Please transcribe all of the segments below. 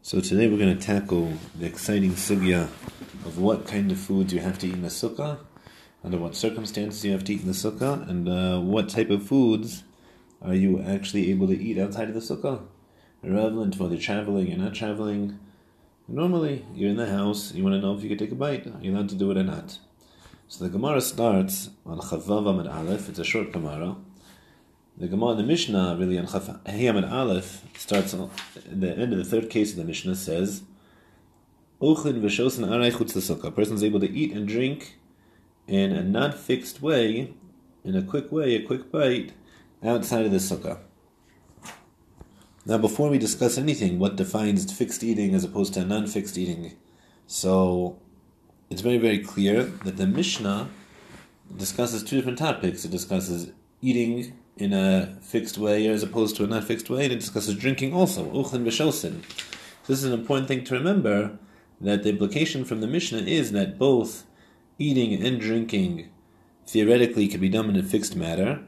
So today we're going to tackle the exciting sugya of what kind of foods you have to eat in the sukkah, under what circumstances you have to eat in the sukkah, and uh, what type of foods are you actually able to eat outside of the sukkah. Relevant whether you're traveling, you're not traveling. Normally, you're in the house, you want to know if you can take a bite, you're allowed to do it or not. So the Gemara starts on Chavav Amid Aleph, it's a short Gemara. The Gemara in the Mishnah, really on Hayam Aleph, starts at the end of the third case of the Mishnah, says, Uchin v'shosin aray chutz. A person is able to eat and drink in a not fixed way, in a quick way, a quick bite, outside of the sukkah. Now, before we discuss anything, what defines fixed eating as opposed to non-fixed eating, so it's very, very clear that the Mishnah discusses two different topics. It discusses eating in a fixed way as opposed to a not fixed way, and it discusses drinking also, uchlin b'shosin. This is an important thing to remember, that the implication from the Mishnah is that both eating and drinking theoretically can be done in a fixed matter,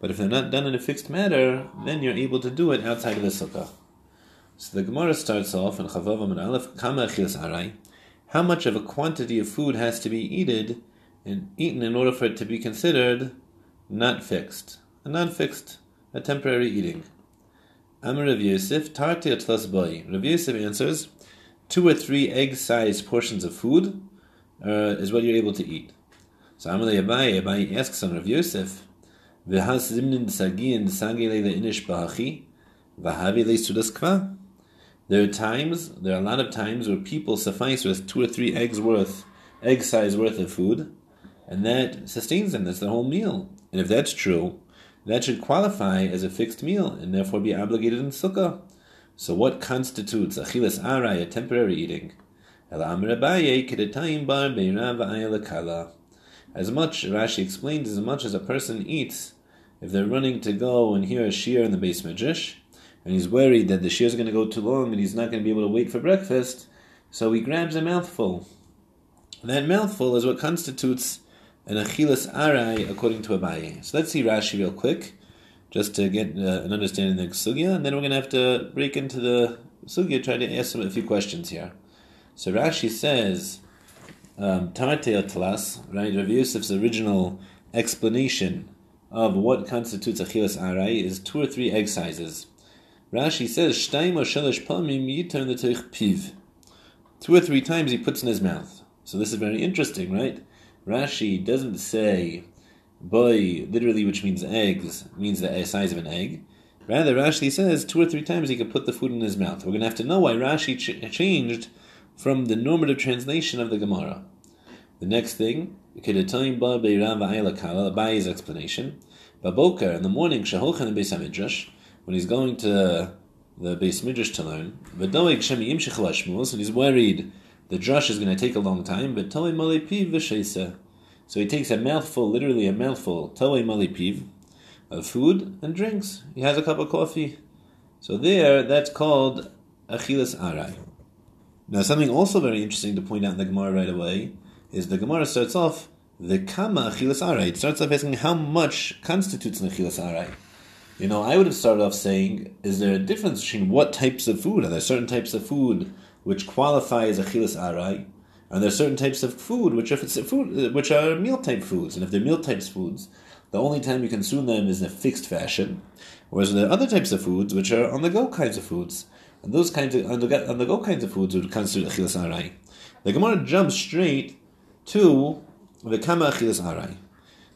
but if they're not done in a fixed matter, then you're able to do it outside of the sukkah. So the Gemara starts off in Chavav and Aleph, Kama Aray, how much of a quantity of food has to be eaten and eaten in order for it to be considered not fixed a non-fixed, a temporary eating. Amr Rav Yosef, Tarti Atlas Boy. Rav Yosef answers, two or three egg-sized portions of food uh, is what you're able to eat. So Amr Abaye, Abaye asks on Rav Yosef, V'has zimnin sagin sagele le'inish ba'achi, v'havi le'sudas kva? There are times, there are a lot of times where people suffice with two or three eggs worth, egg size worth of food, and that sustains them. That's their whole meal. And if that's true, that should qualify as a fixed meal and therefore be obligated in sukkah. So what constitutes achilas aray, a temporary eating? As much, Rashi explains, as much as a person eats, if they're running to go and hear a shear in the beis medrash, and he's worried that the shear is going to go too long and he's not going to be able to wait for breakfast, so he grabs a mouthful. that mouthful is what constitutes and achilas arai according to Abaye. So let's see Rashi real quick, just to get uh, an understanding of the sugya, and then we're going to have to break into the sugya, try to ask a few questions here. So Rashi says, um, Tarte Atlas, right? Rav Yosef's original explanation of what constitutes achilas arai is two or three egg sizes. Rashi says, Shtaim or shelish palmim yitar piv. Two or three times he puts in his mouth. So this is very interesting, right? Rashi doesn't say boy literally, which means eggs, means the size of an egg. Rather, Rashi says two or three times he could put the food in his mouth. We're going to have to know why Rashi ch- changed from the normative translation of the Gemara. The next thing, Abaye's explanation. Baboker in the morning, Shahochan and Beis when he's going to the Beis Midrash to learn, and he's worried the drush is going to take a long time, but Tole Mali Piv V'Sheisa. So he takes a mouthful, literally a mouthful, Tole Mali Piv, of food and drinks. He has a cup of coffee. So there, that's called Achilas Arai. Now, something also very interesting to point out in the Gemara right away is the Gemara starts off the Kama Achilas Arai. It starts off asking how much constitutes an Achilas Arai. You know, I would have started off saying, is there a difference between what types of food? Are there certain types of food which qualify as achilas arai, and there are certain types of food which, if it's food, which are meal type foods, and if they're meal types foods, the only time you consume them is in a fixed fashion. Whereas there are other types of foods which are on the go kinds of foods, and those kinds of on the, on the go kinds of foods would constitute achilas arai. The Gemara jumps straight to the kama achilas arai.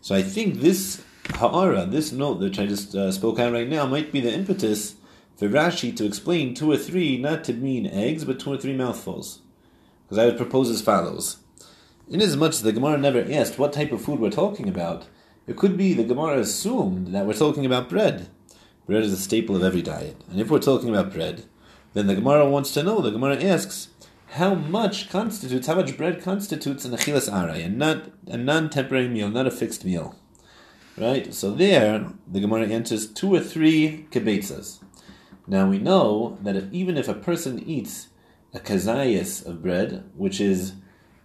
So I think this ha'ara, this note that I just uh, spoke out right now, might be the impetus for Rashi to explain two or three not to mean eggs, but two or three mouthfuls. Because I would propose as follows. Inasmuch as the Gemara never asked what type of food we're talking about, it could be the Gemara assumed that we're talking about bread. Bread is a staple of every diet. And if we're talking about bread, then the Gemara wants to know, the Gemara asks, how much constitutes, how much bread constitutes an achilas aray, and not a non-temporary meal, not a fixed meal. Right? So there, the Gemara answers two or three kibetzas. Now we know that if, even if a person eats a kazayas of bread, which is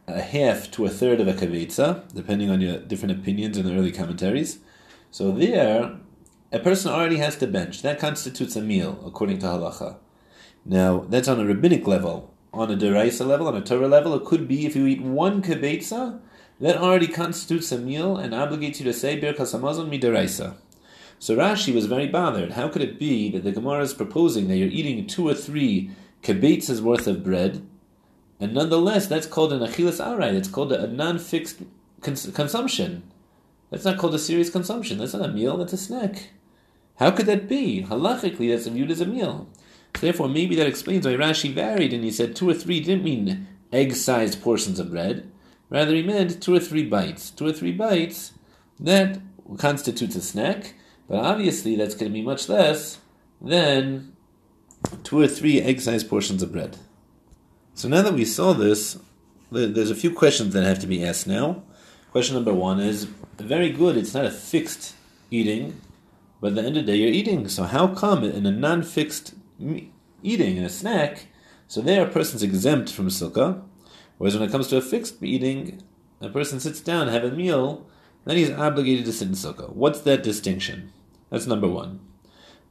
a half to a third of a kavetza, depending on your different opinions in the early commentaries, so there a person already has to bench. That constitutes a meal according to halacha. Now, that's on a rabbinic level. On a deraisa level, on a Torah level, it could be if you eat one kibetza, that already constitutes a meal and obligates you to say Birkas Hamazon midaraisa. So Rashi was very bothered. How could it be that the Gemara is proposing that you're eating two or three kibetzas worth of bread, and nonetheless that's called an achilas arai. It's called a, non-fixed cons- consumption. That's not called a serious consumption. That's not a meal. That's a snack. How could that be? Halachically, that's viewed as a meal. So therefore, maybe that explains why Rashi varied and he said two or three didn't mean egg-sized portions of bread. Rather, he meant two or three bites. Two or three bites, that constitutes a snack, but obviously that's going to be much less than two or three egg-sized portions of bread. So now that we saw this, there's a few questions that have to be asked now. Question number one is very good. It's not a fixed eating, but at the end of the day, you're eating. So how come in a non-fixed eating in a snack, so there a person's exempt from sukkah, whereas when it comes to a fixed eating, a person sits down, have a meal, then he's obligated to sit in sukkah. What's that distinction? That's number one.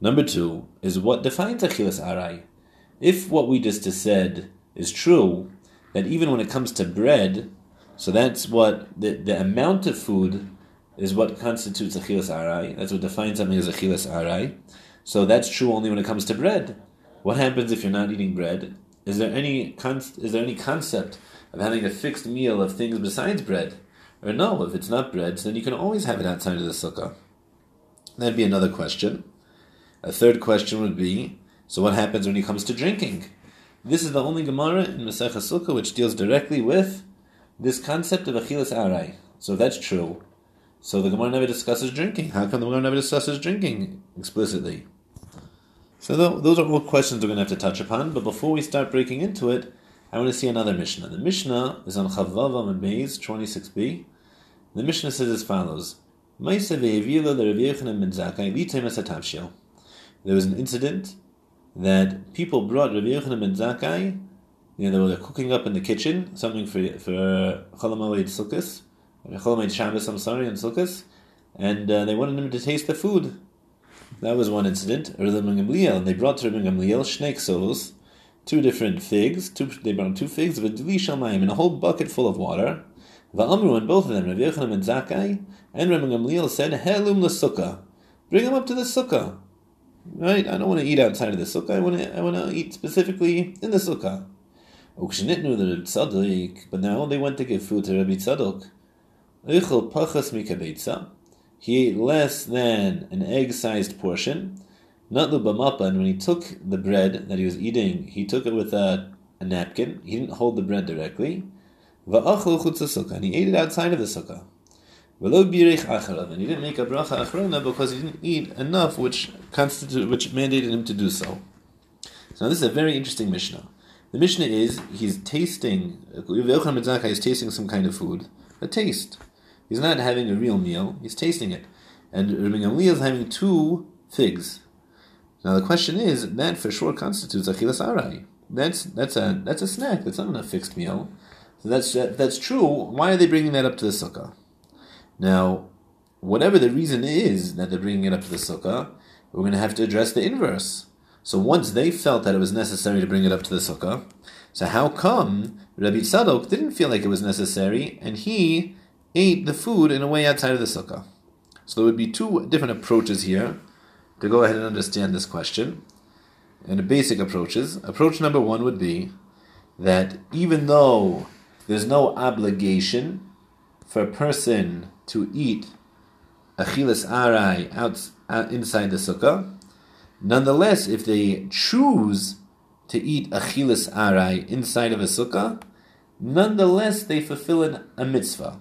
Number two is what defines achilas arai. If what we just said is true, that even when it comes to bread, so that's what the, the amount of food is what constitutes achilas arai. That's what defines something as achilas arai. So that's true only when it comes to bread. What happens if you're not eating bread? Is there any con- is there any concept of having a fixed meal of things besides bread? Or no, if it's not bread, then you can always have it outside of the sukkah. That'd be another question. A third question would be, so what happens when it comes to drinking? This is the only Gemara in Masech Sukkah which deals directly with this concept of achilas arai. So that's true. So the Gemara never discusses drinking. How come the Gemara never discusses drinking explicitly? So those are all questions we're going to have to touch upon. But before we start breaking into it, I want to see another Mishnah. The Mishnah is on Chavav and Beis 26b. The Mishnah says as follows: There was an incident that people brought Rabbi Yochanan ben Zakkai. You know, they were cooking up in the kitchen something for for Chol Hamoed Sukkot, Chol Hamoed Shabbos. I'm sorry, and Sukkot, and uh, they wanted him to taste the food. That was one incident. And they brought to Rabbi Gamliel shnei two different figs. Two, they brought two figs shamayim and a whole bucket full of water. Va'amru and both of them, Rabbi Yochanan ben Zakkai, and Rabbi Gamliel said, "Helum sukkah, bring them up to the sukkah." Right? I don't want to eat outside of the sukkah. I want to. I want to eat specifically in the sukkah. Ukshnitnu the Tzadok, but now they went to give food to Rabbi Tzadok. Eichel pachas mikabetza. He ate less than an egg-sized portion. Not lubamapa, and when he took the bread that he was eating, he took it with a, a napkin. He didn't hold the bread directly. And he ate it outside of the sukkah. And he didn't make a bracha achrona because he didn't eat enough, which constituted, which mandated him to do so. So now this is a very interesting Mishnah. The Mishnah is he's tasting. Yochanan is tasting some kind of food, a taste. He's not having a real meal; he's tasting it. And Rabbi Gamliel is having two figs. Now the question is that for sure constitutes achilas arai. That's that's a that's a snack. That's not a fixed meal. That's that, that's true. Why are they bringing that up to the sukkah? Now, whatever the reason is that they're bringing it up to the sukkah, we're going to have to address the inverse. So once they felt that it was necessary to bring it up to the sukkah, so how come Rabbi Tzadok didn't feel like it was necessary and he ate the food in a way outside of the sukkah? So there would be two different approaches here to go ahead and understand this question. And the basic approaches. Approach number one would be that even though there's no obligation for a person to eat achilas arai out, out inside the sukkah. Nonetheless, if they choose to eat achilas arai inside of a sukkah, nonetheless they fulfill an, a mitzvah.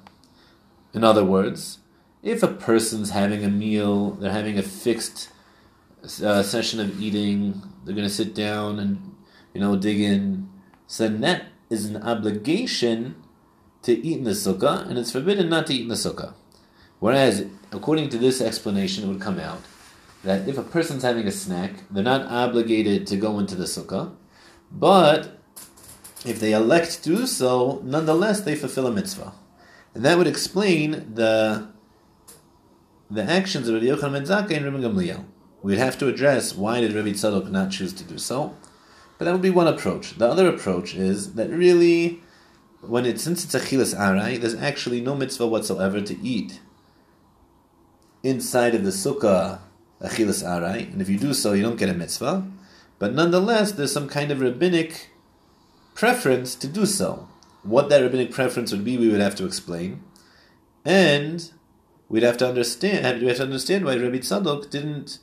In other words, if a person's having a meal, they're having a fixed uh, session of eating, they're going to sit down and you know dig in. So then that is an obligation to eat in the sukkah, and it's forbidden not to eat in the sukkah. Whereas, according to this explanation, it would come out that if a person's having a snack, they're not obligated to go into the sukkah, but if they elect to do so, nonetheless they fulfill a mitzvah. And that would explain the the actions of Rabbi Yochanan ben Zakkai and Rabbi Gamliel. We'd have to address why did Rabbi Tzadok not choose to do so. But that would be one approach. The other approach is that really, when it since it's achilas arai, there's actually no mitzvah whatsoever to eat inside of the sukkah achilas arai, and if you do so, you don't get a mitzvah. But nonetheless, there's some kind of rabbinic preference to do so. What that rabbinic preference would be, we would have to explain, and we'd have to understand. We have to understand why Rabbi Tzadok didn't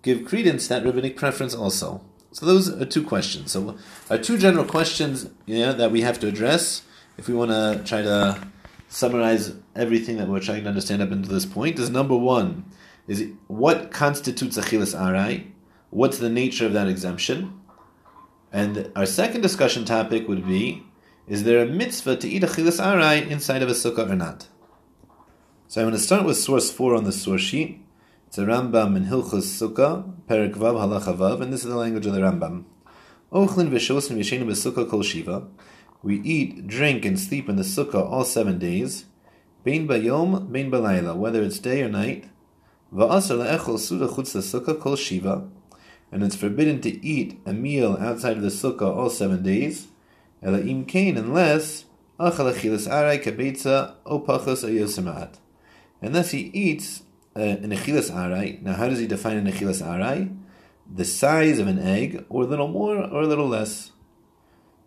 give credence that rabbinic preference also. So those are two questions. So are two general questions yeah, that we have to address if we want to try to summarize everything that we're trying to understand up until this point. Is number one is what constitutes achilas arai? What's the nature of that exemption? And our second discussion topic would be: Is there a mitzvah to eat achilas arai inside of a sukkah or not? So I'm going to start with source four on the source sheet. It's a Rambam in Hilchos Sukkah, Perek Vav Halacha Vav, and this is the language of the Rambam. Ochlin v'shosim yeshenu b'sukkah kol shiva. We eat, drink, and sleep in the sukkah all seven days. Bein bayom, bein balayla, whether it's day or night. Va'asar le'echol suda chutz sukkah kol shiva. And it's forbidden to eat a meal outside of the sukkah all seven days. Ela im kain, unless achal achilas arai kabetza o pachos o Unless he eats an echilas arai. Now, how does he define an echilas arai? The size of an egg, or a little more, or a little less.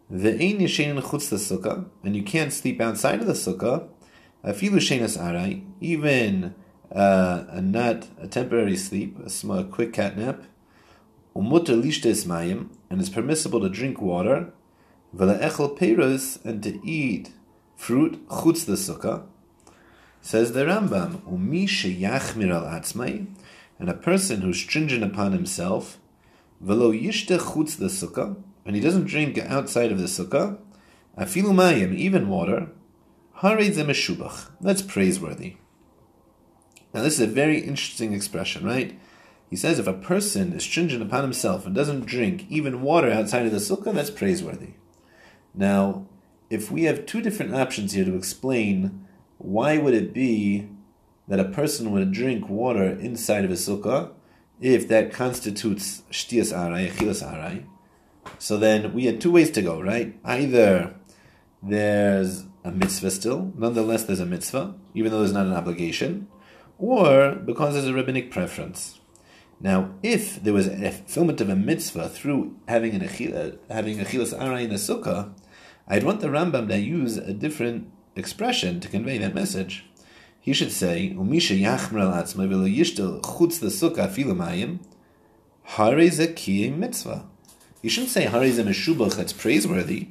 The ein yeshein chutz the sukkah, and you can't sleep outside of the sukkah. Afilu shenas arai, even uh, a nut, a temporary sleep, a small, quick cat nap. Lishtes mayim, and it's permissible to drink water. Vela echel peros, and to eat fruit chutz the sukkah. Says the Rambam, Umi sheyachmir al atzmai, and a person who's stringent upon himself, velo yishte chutz the sukkah, and he doesn't drink outside of the sukkah, afilu mayim, even water, hared meshubach. That's praiseworthy. Now this is a very interesting expression, right? He says if a person is stringent upon himself and doesn't drink even water outside of the sukkah, that's praiseworthy. Now, if we have two different options here to explain why would it be that a person would drink water inside of a sukkah if that constitutes shtias arai, chilas arai? So then we had two ways to go, right? Either there's a mitzvah still, nonetheless there's a mitzvah, even though there's not an obligation, or because there's a rabbinic preference. Now, if there was a fulfillment of a mitzvah through having an achila, having a chilas arai in a sukkah, I'd want the Rambam to use a different expression to convey that message. He should say, "Umisha yachmer v'lo yishtel chutz harei mitzvah." He shouldn't say harei meshubach that's praiseworthy.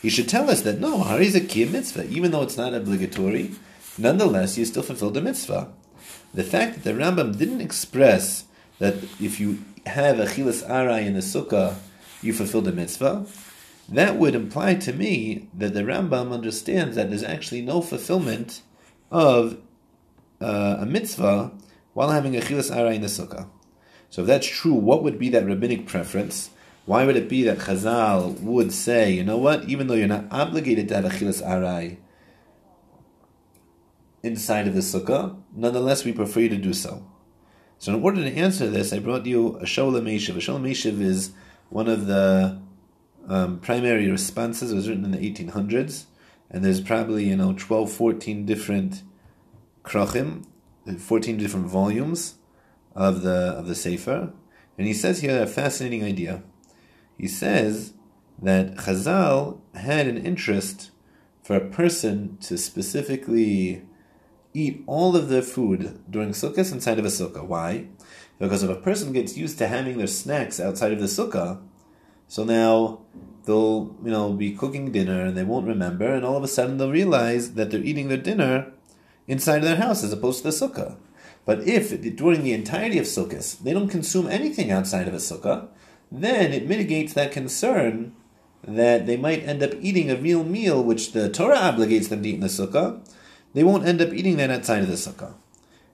He should tell us that no, harei zekiyim mitzvah, even though it's not obligatory, nonetheless you still fulfilled the mitzvah. The fact that the Rambam didn't express that if you have a chilas arai in the sukkah, you fulfilled the mitzvah, that would imply to me that the Rambam understands that there's actually no fulfillment of uh, a mitzvah while having a chilas arai in the sukkah. So if that's true, what would be that rabbinic preference? Why would it be that Chazal would say, you know what, even though you're not obligated to have a chilas arai inside of the sukkah, nonetheless we prefer you to do so. So in order to answer this, I brought you a Shoel U'Meshiv. A Shoel U'Meshiv is one of the um, primary responses. Was written in the 1800s, and there's probably you know 12, 14 different krachim, 14 different volumes of the of the sefer. And he says here a fascinating idea. He says that Chazal had an interest for a person to specifically eat all of their food during sukkahs inside of a sukkah. Why? Because if a person gets used to having their snacks outside of the sukkah, so now they'll, you know, be cooking dinner and they won't remember, and all of a sudden they'll realize that they're eating their dinner inside of their house as opposed to the sukkah. But if during the entirety of sukkahs they don't consume anything outside of a sukkah, then it mitigates that concern that they might end up eating a real meal which the Torah obligates them to eat in the sukkah. They won't end up eating that outside of the sukkah.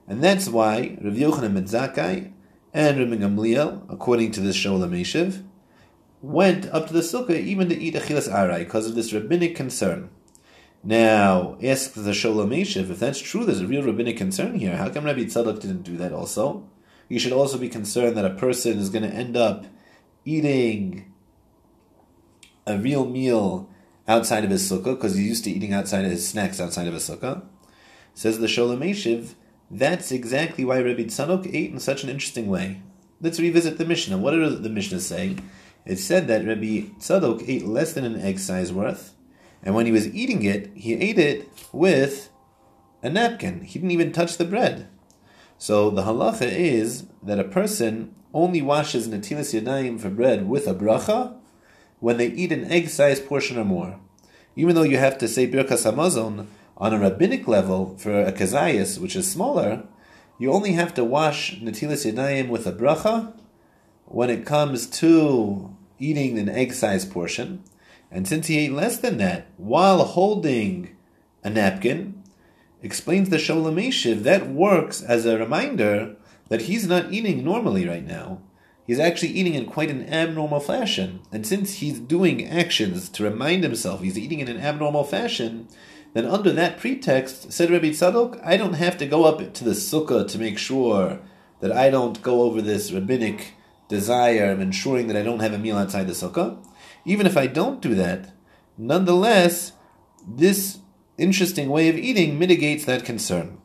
And that's why Rav Yochanan ben Zakkai and Rabbi Gamliel, according to this Shoel U'Meshiv, went up to the sukkah even to eat achilas arai because of this rabbinic concern. Now, ask the Shoel U'Meshiv, if that's true, there's a real rabbinic concern here. How come Rabbi Tzadok didn't do that also? You should also be concerned that a person is going to end up eating a real meal outside of his sukkah because he's used to eating outside of his snacks outside of his sukkah. Says the Shoel U'Meshiv, that's exactly why Rabbi Tzadok ate in such an interesting way. Let's revisit the Mishnah. What did the Mishnah say? It said that Rabbi Tzadok ate less than an egg size worth, and when he was eating it, he ate it with a napkin. He didn't even touch the bread. So the halacha is that a person only washes natilas yadayim for bread with a bracha when they eat an egg-sized portion or more. Even though you have to say birkas hamazon on a rabbinic level for a kazayas, which is smaller, you only have to wash natilas yadayim with a bracha when it comes to eating an egg-sized portion. And since he ate less than that while holding a napkin, explains the Shoel U'Meshiv, that works as a reminder that he's not eating normally right now. He's actually eating in quite an abnormal fashion. And since he's doing actions to remind himself he's eating in an abnormal fashion, then under that pretext, said Rabbi Tzadok, I don't have to go up to the sukkah to make sure that I don't go over this rabbinic desire of ensuring that I don't have a meal outside the sukkah. Even if I don't do that, nonetheless, this interesting way of eating mitigates that concern.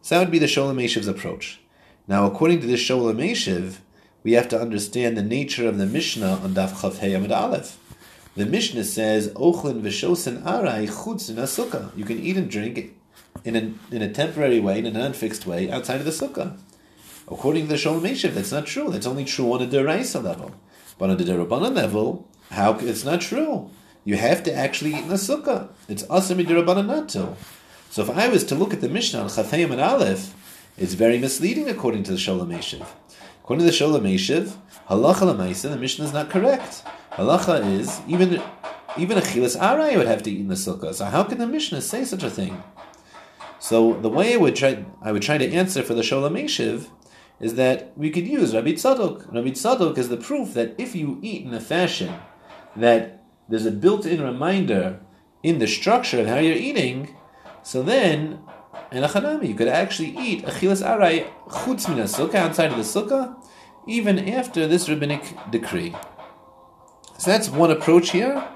So that would be the Shoel U'Meshiv's approach. Now, according to this Shoel U'Meshiv, we have to understand the nature of the Mishnah on Daf Chav Hey Amid Aleph. The Mishnah says, "Ochlin v'shosen arai chutz sukkah." You can eat and drink in a in a temporary way, in an unfixed way, outside of the sukkah. According to the Eshiv, that's not true. That's only true on a deraisa level, but on the derabanan level, how it's not true. You have to actually eat in a sukkah. It's asam derabanan not to. So if I was to look at the Mishnah on Hey Amid Aleph, it's very misleading according to the Eshiv. According to the Shoel U'Meshiv, halacha lemaisa, the Mishnah is not correct. Halacha is even even a chilas aray would have to eat in the sukkah. So how can the Mishnah say such a thing? So the way I would try I would try to answer for the Sholem is that we could use Rabbi Tzadok. Rabbi Tzadok is the proof that if you eat in a fashion that there's a built-in reminder in the structure of how you're eating, so then in a chanami. You could actually eat achilas aray chutz min sukkah outside of the sukkah, even after this rabbinic decree. So that's one approach here.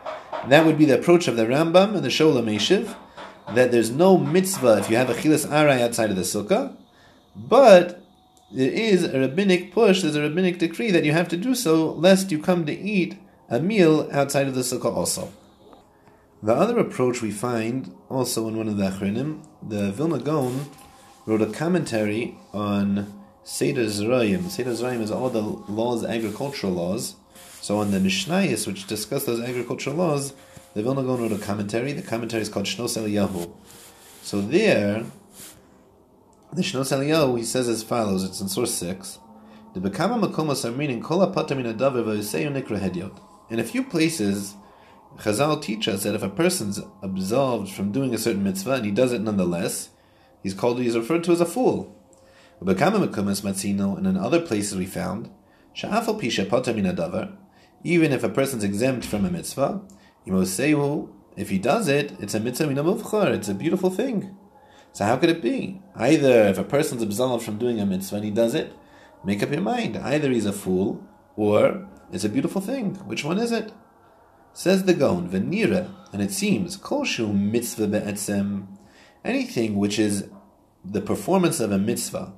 That would be the approach of the Rambam and the Shoel U'Meshiv, that there's no mitzvah if you have a achilas aray outside of the sukkah, but there is a rabbinic push, there's a rabbinic decree that you have to do so lest you come to eat a meal outside of the sukkah also. The other approach we find also in one of the Achronim, the Vilna Gaon wrote a commentary on Seder Zerayim. Seder Zerayim is all the laws, agricultural laws. So on the Mishnayos, which discuss those agricultural laws, the Vilna Gaon wrote a commentary. The commentary is called Shnos Eliyahu. So there, the Shnos Eliyahu, he says as follows, it's in source 6, the Bekama Makomos are meaning Kol Nikra In a few places, Chazal teach us that if a person's absolved from doing a certain mitzvah and he does it nonetheless, he's called he's referred to as a fool. And in other places we found, even if a person's exempt from a mitzvah, if he does it, it's a mitzvah mina it's a beautiful thing. So how could it be? Either if a person's absolved from doing a mitzvah and he does it, make up your mind. Either he's a fool or it's a beautiful thing. Which one is it? Says the Gaon, Venira, and it seems, Kolshu mitzvah be'etzem, anything which is the performance of a mitzvah,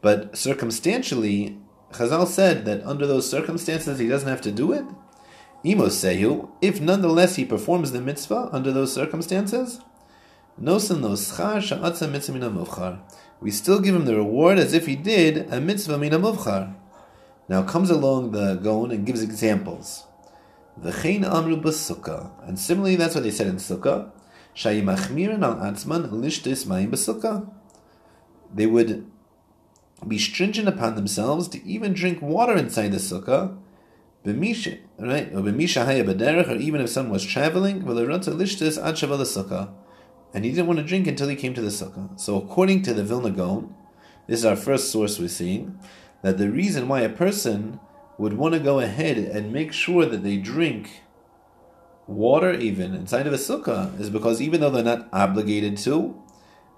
but circumstantially, Chazal said that under those circumstances he doesn't have to do it. Imosehu, if nonetheless he performs the mitzvah under those circumstances, we still give him the reward as if he did a mitzvah mina muvchar. Now comes along the Gaon and gives examples. V'chein amru b'sukkah. And similarly, that's what they said in Sukkah. Shayimachmirin al atzman lishtis mayim b'sukkah. They would be stringent upon themselves to even drink water inside the Sukkah. B'misha, right? Or b'misha haya or even if someone was traveling, v'lerotza lishtis ad shava. And he didn't want to drink until he came to the Sukkah. So according to the Vilna Gaon, this is our first source we're seeing, that the reason why a person would want to go ahead and make sure that they drink water even inside of a sukkah is because even though they're not obligated to,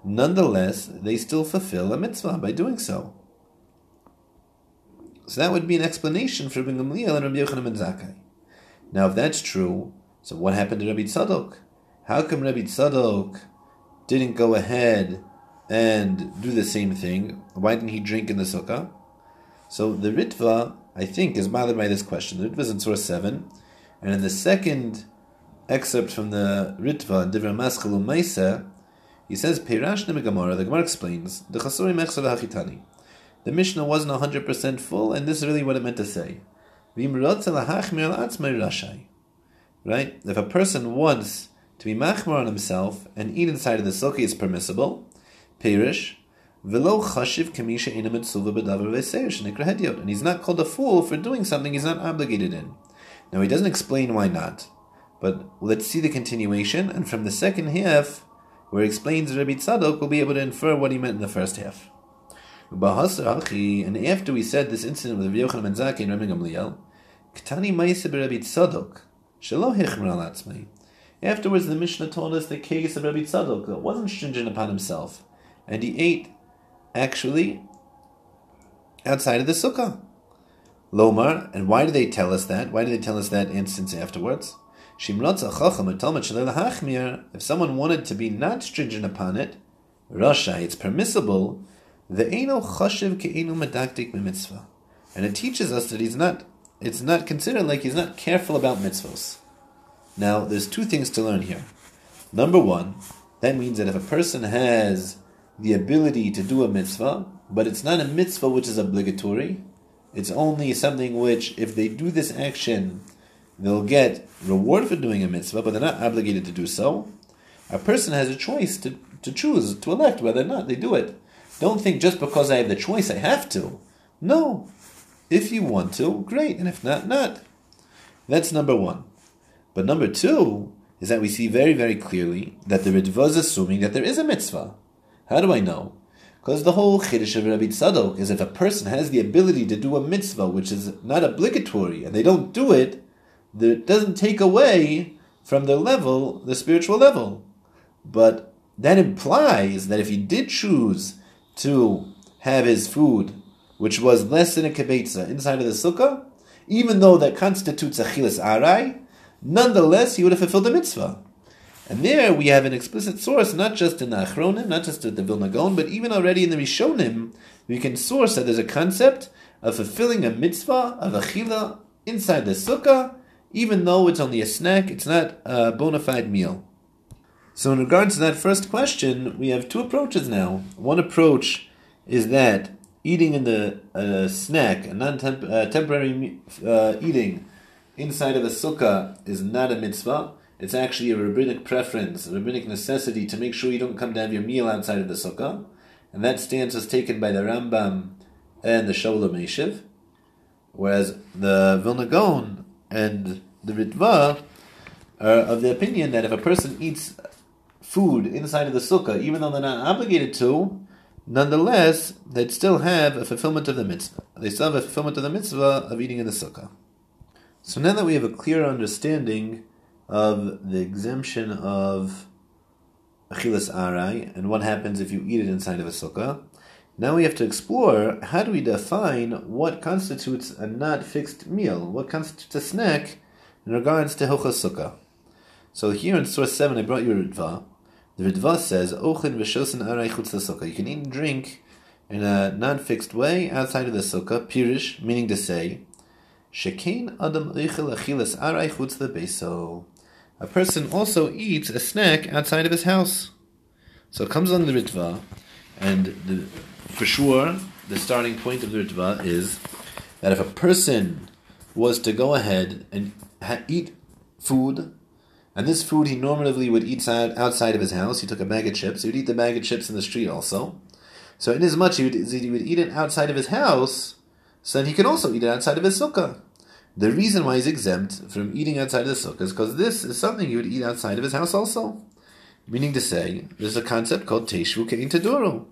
nonetheless they still fulfill a mitzvah by doing so. So that would be an explanation for Rabbi Gamliel and Rabbi Yochanan ben Zakkai. Now, if that's true, so what happened to Rabbi Tzadok? How come Rabbi Tzadok didn't go ahead and do the same thing? Why didn't he drink in the sukkah? So the Ritva, I think, is bothered by this question. The Ritva is in Surah 7, and in the second excerpt from the Ritva, Divra Maschel Maisa, he says, Peirash Gemara, the Gemara explains, the Chasuri Mechsar Hachitani. The Mishnah wasn't 100% full, and this is really what it meant to say. Right? If a person wants to be machmar on himself and eat inside of the sukkah, it's permissible. Perish. And he's not called a fool for doing something he's not obligated in. Now he doesn't explain why not. But let's see the continuation, and from the second half, where he explains Rabbi Tzadok, we'll be able to infer what he meant in the first half. And after we said this incident with Rabbi Yochanan ben Zakkai and Rabbi Gamliel, Ktani Maisa Rabbi Tzadok, Shelo Hichmer al Afterwards, the Mishnah told us the case of Rabbi Tzadok that wasn't stringent upon himself, and he ate actually outside of the sukkah. Lomar, and why do they tell us that? Why do they tell us that instance afterwards? If someone wanted to be not stringent upon it, Rasha, it's permissible. The eno chashiv ke'enu medaktik mitzvah, and it teaches us that he's not. It's not considered like he's not careful about mitzvahs. Now, there's two things to learn here. Number one, that means that if a person has the ability to do a mitzvah, but it's not a mitzvah which is obligatory, it's only something which, if they do this action, they'll get reward for doing a mitzvah, but they're not obligated to do so. A person has a choice to, to choose, to elect whether or not they do it. Don't think just because I have the choice I have to. No. If you want to, great, and if not, not. That's number one. But number two is that we see very, very clearly that the Ritva is assuming that there is a mitzvah. How do I know? Because the whole Chiddush of Rabbi Tzadok is if a person has the ability to do a mitzvah which is not obligatory and they don't do it, it doesn't take away from their level, the spiritual level. But that implies that if he did choose to have his food, which was less than a kibetza, inside of the sukkah, even though that constitutes a chilas arai, nonetheless he would have fulfilled the mitzvah. And there we have an explicit source, not just in the Achronim, not just in the Vilna Gaon, but even already in the Rishonim, we can source that there's a concept of fulfilling a mitzvah of achila inside the sukkah, even though it's only a snack, it's not a bona fide meal. So, in regards to that first question, we have two approaches now. One approach is that eating in the uh, snack, a non-temporary uh, eating inside of a sukkah is not a mitzvah. It's actually a rabbinic preference, a rabbinic necessity to make sure you don't come to have your meal outside of the sukkah. And that stance is taken by the Rambam and the Shoel U'Meshiv. Whereas the Vilna Gaon and the Ritva are of the opinion that if a person eats food inside of the sukkah, even though they're not obligated to, nonetheless, they'd still have a fulfillment of the mitzvah. They still have a fulfillment of the mitzvah of eating in the sukkah. So now that we have a clear understanding of the exemption of achilas arai and what happens if you eat it inside of a sukkah, now we have to explore how do we define what constitutes a not fixed meal, what constitutes a snack in regards to hilchos sukkah. So here in source 7 I brought you a ritva, the Ritva says, Ochin v'shosin aray chutz. You can eat and drink in a non-fixed way outside of the sukkah, pirish, meaning to say, Shekein adam eichel achilas aray chutz. A person also eats a snack outside of his house. So it comes on the Ritva, and the, for sure, the starting point of the Ritva is that if a person was to go ahead and ha- eat food and this food he normally would eat outside of his house. He took a bag of chips. He would eat the bag of chips in the street also. So inasmuch as he would, he would eat it outside of his house, so then he can also eat it outside of his sukkah. The reason why he's exempt from eating outside of the sukkah is because this is something he would eat outside of his house also. Meaning to say, there's a concept called Teshvu Kein Taduru.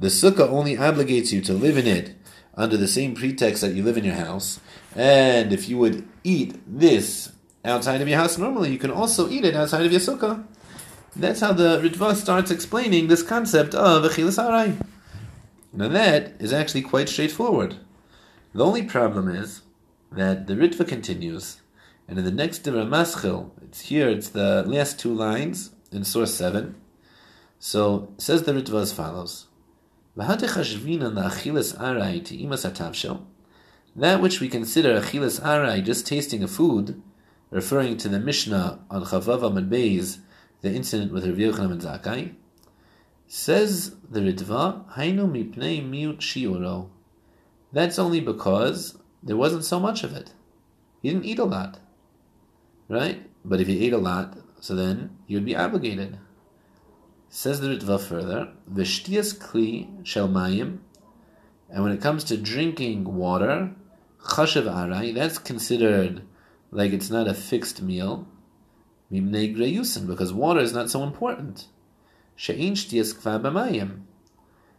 The sukkah only obligates you to live in it under the same pretext that you live in your house. And if you would eat this outside of your house normally, you can also eat it outside of your sukkah. That's how the Ritva starts explaining this concept of Achilas Arai. Now that is actually quite straightforward. The only problem is that the Ritva continues, and in the next Dibra Maschil, it's here, it's the last two lines in source 7. So, says the Ritva as follows. That which we consider achilas arai, just tasting a food, referring to the Mishnah on Chavava Beis, the incident with Rav Yochanan and Zakkai, says the Ritva, Hainu mipnei miut shiuro. That's only because there wasn't so much of it. He didn't eat a lot. Right? But if he ate a lot, so then he would be obligated. Says the Ritva further, Vishtias kli shel mayim, and when it comes to drinking water, chashav arai, that's considered like it's not a fixed meal, because water is not so important.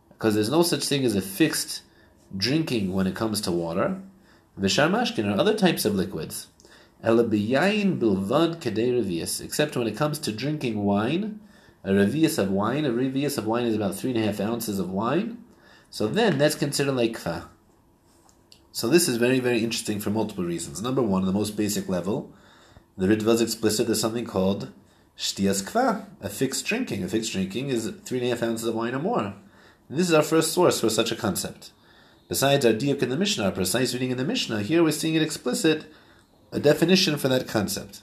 Because there's no such thing as a fixed drinking when it comes to water. Vishar mashkin are other types of liquids. Bilvad except when it comes to drinking wine, a revius of wine. A revius of wine is about three and a half ounces of wine. So then that's considered like kfa. So this is very, very interesting for multiple reasons. Number one, the most basic level, the Ritva is explicit there's something called shtias kva, a fixed drinking. A fixed drinking is three and a half ounces of wine or more. And this is our first source for such a concept. Besides our diuk in the Mishnah, our precise reading in the Mishnah, here we're seeing it explicit, a definition for that concept.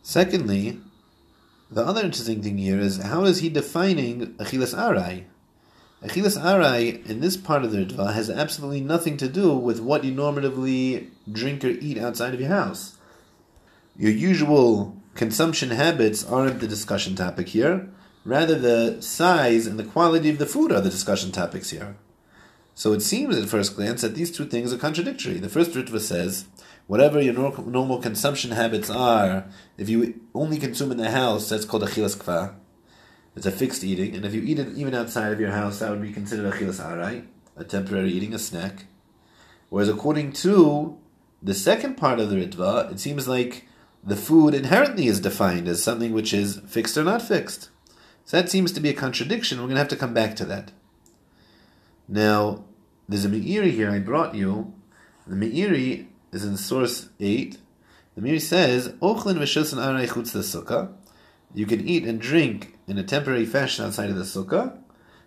Secondly, the other interesting thing here is how is he defining Achilas Arai? Achilas Arai in this part of the Ritva has absolutely nothing to do with what you normatively drink or eat outside of your house. Your usual consumption habits aren't the discussion topic here. Rather, the size and the quality of the food are the discussion topics here. So it seems at first glance that these two things are contradictory. The first Ritva says whatever your normal consumption habits are, if you only consume in the house, that's called achilas kva. It's a fixed eating, and if you eat it even outside of your house, that would be considered achilas arai, a temporary eating, a snack. Whereas according to the second part of the ritva, it seems like the food inherently is defined as something which is fixed or not fixed. So that seems to be a contradiction. We're going to have to come back to that. Now, there's a Meiri here I brought you. The Meiri is in source 8. The Meiri says, v'shusan chutz. You can eat and drink in a temporary fashion outside of the sukkah.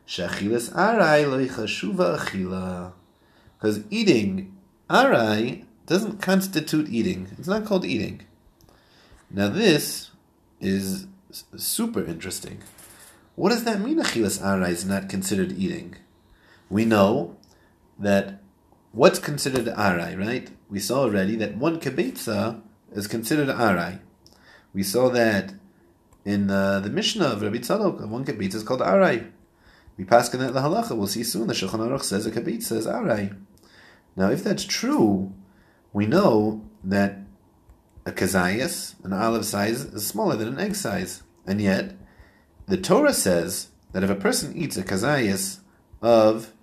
Shachilas aray lo yichashuva achila. Because eating aray doesn't constitute eating. It's not called eating. Now this is super interesting. What does that mean? Achilas aray is not considered eating. We know that what's considered aray, right? We saw already that one kibetza is considered aray. We saw that in uh, the Mishnah of Rabbi Tzadok, one kibetza is called aray. We pass in the halacha. We'll see soon. The Shulchan Aruch says a kibetza is aray. Now, if that's true, we know that a kazayas, an olive size, is smaller than an egg size, and yet the Torah says that if a person eats a kazayas of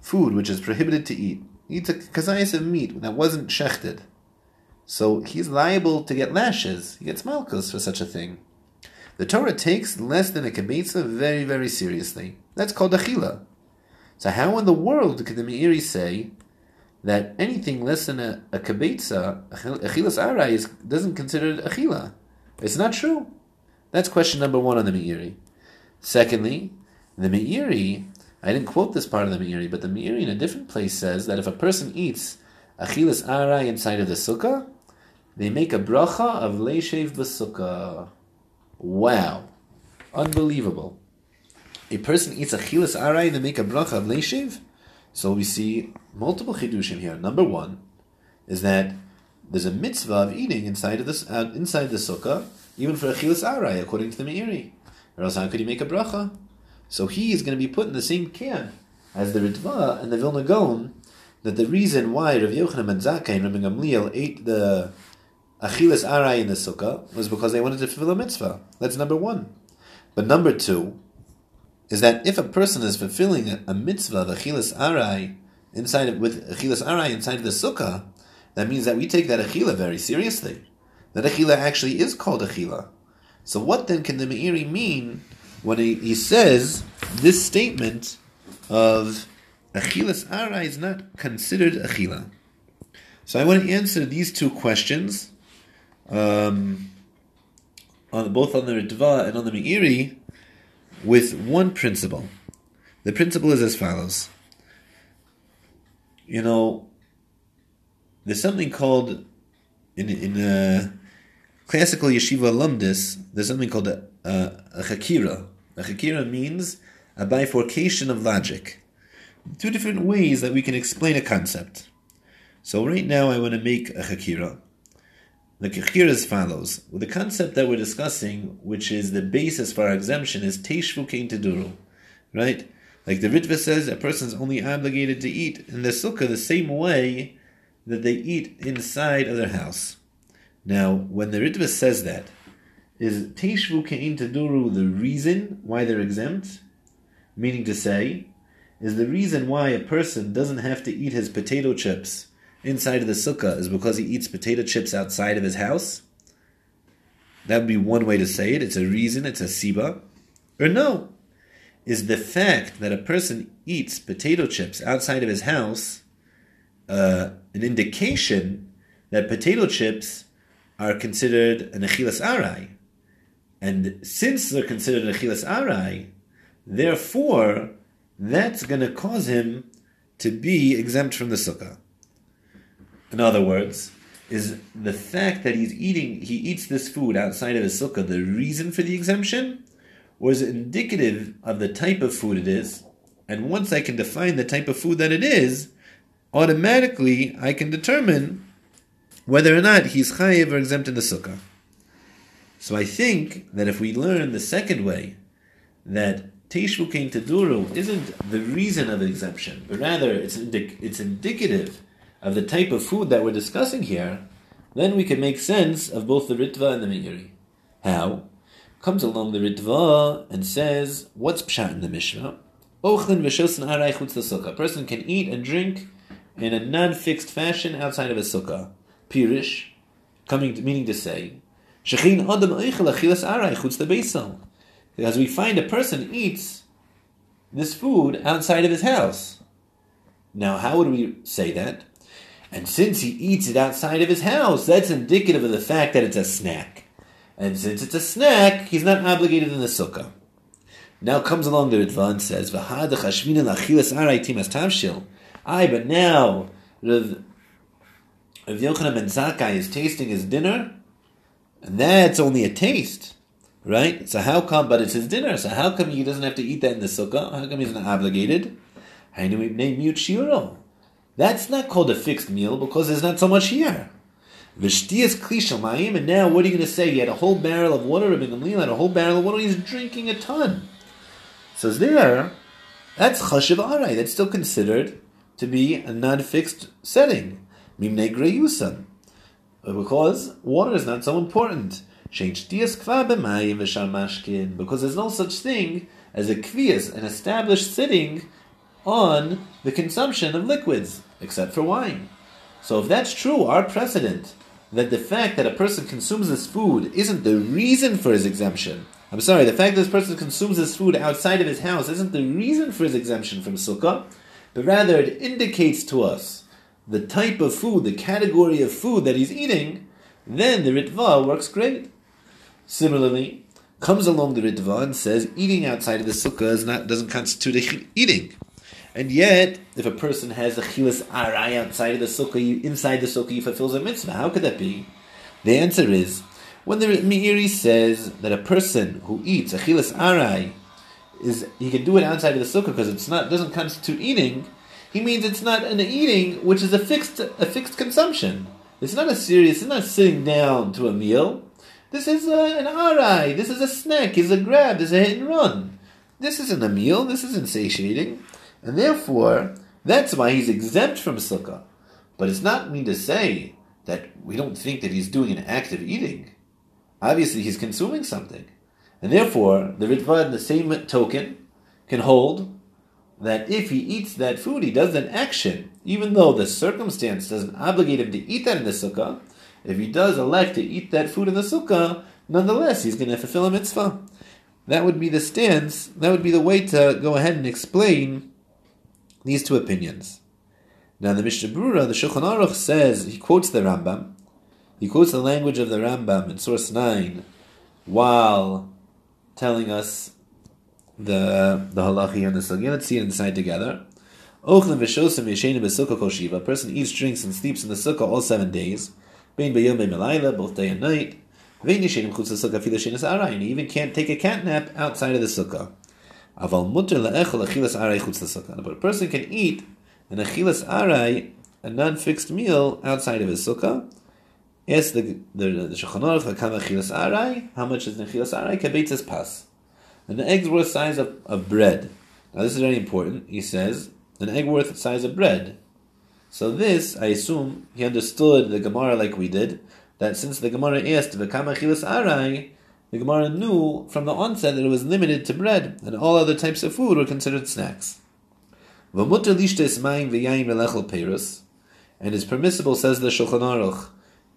food which is prohibited to eat, eats a kazayas of meat that wasn't shechted. So he's liable to get lashes. He gets malchus for such a thing. The Torah takes less than a kibetza very, very seriously. That's called achila. So how in the world could the Meiri say that anything less than a, a kibetza, achilas arai, is, doesn't consider it achila? It's not true. That's question number one on the Meiri. Secondly, the Meiri I didn't quote this part of the Meiri, but the Meiri in a different place says that if a person eats achilas arai inside of the sukkah, they make a bracha of leishev b'sukkah. Wow. Unbelievable. A person eats achilas arai and they make a bracha of leishev? So we see multiple chidushim here. Number one is that there's a mitzvah of eating inside of uh, inside the sukkah, even for achilas arai, according to the Meiri. Or else how could he make a bracha? So he is going to be put in the same camp as the Ritva and the Vilna Gaon, that the reason why Rav Yochanan and Zakkai and Rabbi Gamliel ate the Achilas Arai in the Sukkah was because they wanted to fulfill a mitzvah. That's number one. But number two is that if a person is fulfilling a, mitzvah of Achilas Arai inside of, with Achilas Arai inside of the Sukkah, that means that we take that Achila very seriously. That Achila actually is called Achila. So what then can the Meiri mean when he, he says this statement of Achilas Ara is not considered Achila. So I want to answer these two questions, um, on both on the Ritva and on the Meiri, with one principle. The principle is as follows. You know, there's something called in in a classical yeshiva lumdis. There's something called a, a, a chakira. A chakira means a bifurcation of logic. Two different ways that we can explain a concept. So right now I want to make a chakira. The is follows. With the concept that we're discussing, which is the basis for our exemption, is teishvu kein teduru. Right? Like the Ritva says, a person is only obligated to eat in the sukkah the same way that they eat inside of their house. Now, when the Ritva says that, is Teishvu Ke'in Taduru the reason why they're exempt? Meaning to say, is the reason why a person doesn't have to eat his potato chips inside of the sukkah is because he eats potato chips outside of his house? That would be one way to say it. It's a reason, it's a siba. Or no, is the fact that a person eats potato chips outside of his house uh, an indication that potato chips are considered an achilas arai. And since they're considered an achilas arai, therefore, that's going to cause him to be exempt from the sukkah. In other words, is the fact that he's eating, he eats this food outside of his sukkah the reason for the exemption? Or is it indicative of the type of food it is? And once I can define the type of food that it is, automatically I can determine whether or not he's chayiv or exempt in the sukkah. So I think that if we learn the second way, that Teishvu Kein Taduru isn't the reason of the exemption, but rather it's, indic- it's indicative of the type of food that we're discussing here, then we can make sense of both the Ritva and the Meiri. How? Comes along the Ritva and says, what's Pshat in the Mishnah? A person can eat and drink in a non-fixed fashion outside of a sukkah. Pirish, coming to, meaning to say, As we find a person eats this food outside of his house. Now, how would we say that? And since he eats it outside of his house, that's indicative of the fact that it's a snack. And since it's a snack, he's not obligated in the sukkah. Now comes along the Ritva and says, "V'had chashvina lachilas aray timas tavshil." Aye, but now Rav, Yochanan ben Zakkai is tasting his dinner, and that's only a taste, right? So how come? But it's his dinner. So how come he doesn't have to eat that in the sukkah? How come he's not obligated? That's not called a fixed meal because there's not so much here. V'shtiyas kli and now what are you going to say? He had a whole barrel of water, Rabbi Gamliel had a whole barrel of water, he's drinking a ton. So there, that's chashiv aray, that's still considered to be a non-fixed setting. Mimne greyusan. Because water is not so important. Because there's no such thing as a kvias, an established sitting on the consumption of liquids, except for wine. So if that's true, our precedent that the fact that a person consumes this food isn't the reason for his exemption. I'm sorry, the fact that this person consumes this food outside of his house isn't the reason for his exemption from sukkah but rather it indicates to us the type of food, the category of food that he's eating, then the Ritva works great. Similarly, comes along the Ritva and says eating outside of the sukkah is not, doesn't constitute eating. And yet, if a person has a chilas arai outside of the sukkah, inside the sukkah, he fulfills a mitzvah. How could that be? The answer is, when the Meiri says that a person who eats a chilas arai is he can do it outside of the sukkah because it's not doesn't constitute eating. He means it's not an eating which is a fixed a fixed consumption. It's not a serious. It's not sitting down to a meal. This is a, an arai. This is a snack. It's a grab. This is a hit and run. This isn't a meal. This isn't satiating, and therefore that's why he's exempt from sukkah. But it's not mean to say that we don't think that he's doing an act of eating. Obviously, he's consuming something. And therefore, the Ritva in the same token can hold that if he eats that food, he does an action, even though the circumstance doesn't obligate him to eat that in the sukkah. If he does elect to eat that food in the sukkah, nonetheless, he's going to fulfill a mitzvah. That would be the stance, that would be the way to go ahead and explain these two opinions. Now the Mishnah Brura, the Shulchan Aruch says he quotes the Rambam. He quotes the language of the Rambam in source nine, while telling us the the halachi and the sugya. Let's see it inside together. A person eats, drinks, and sleeps in the sukkah all seven days, both day and night. And he even can't take a cat nap outside of the sukkah. But a person can eat an achilas arai, a non-fixed meal outside of his sukkah. Yes, the the, the Shulchan Aruch achilas arai. How much is an achilas arai? Kabetzes pas. And the eggs worth size of, of bread. Now this is very important. He says an egg worth size of bread. So this, I assume, he understood the Gemara like we did, that since the Gemara asked V'kama chilas arai, the Gemara knew from the onset that it was limited to bread, and all other types of food were considered snacks. And it's permissible, says the Shulchan Aruch,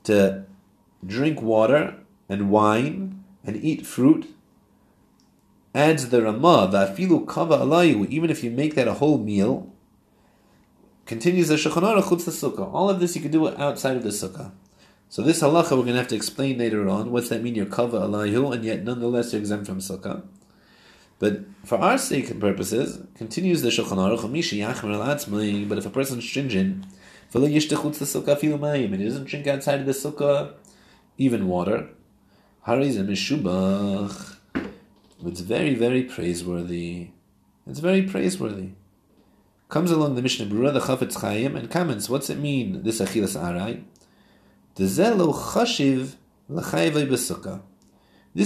to drink water and wine and eat fruit. Adds the Ramah, Va'afilu kava alayu, even if you make that a whole meal, Continues the Shulchan Aruch the. All of this you can do outside of the sukkah. So this halacha we're going to have to explain later on. What's that mean? You're kava alayhu, and yet nonetheless you're exempt from sukkah. But for our sake and purposes, continues the Shulchan Aruch, but if a person's stringent, and he doesn't drink outside of the sukkah, even water, it's very, very praiseworthy. It's very praiseworthy. Comes along the Mishnah Brura, the Chafetz Chaim, and comments, what's it mean, this Achilas Arai? Dezelo chashiv l'chayvei b'sukkah. This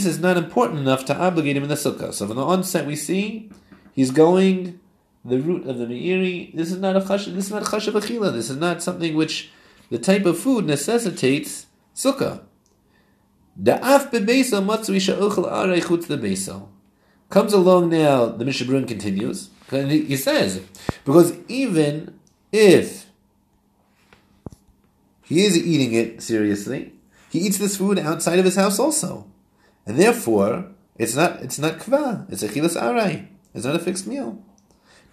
is not important enough to obligate him in the sukkah. So from the onset we see, he's going the route of the Meiri. This is not a chashiv, this is not chashiv achila. This is not something which the type of food necessitates sukkah. Da'af bebeso matzui sha'ochel arei chutz bebeso. Comes along now, the Mishnah continues, and he says, because even if he is eating it seriously, he eats this food outside of his house also. And therefore, it's not it's not kva, it's a chilas arai. It's not a fixed meal.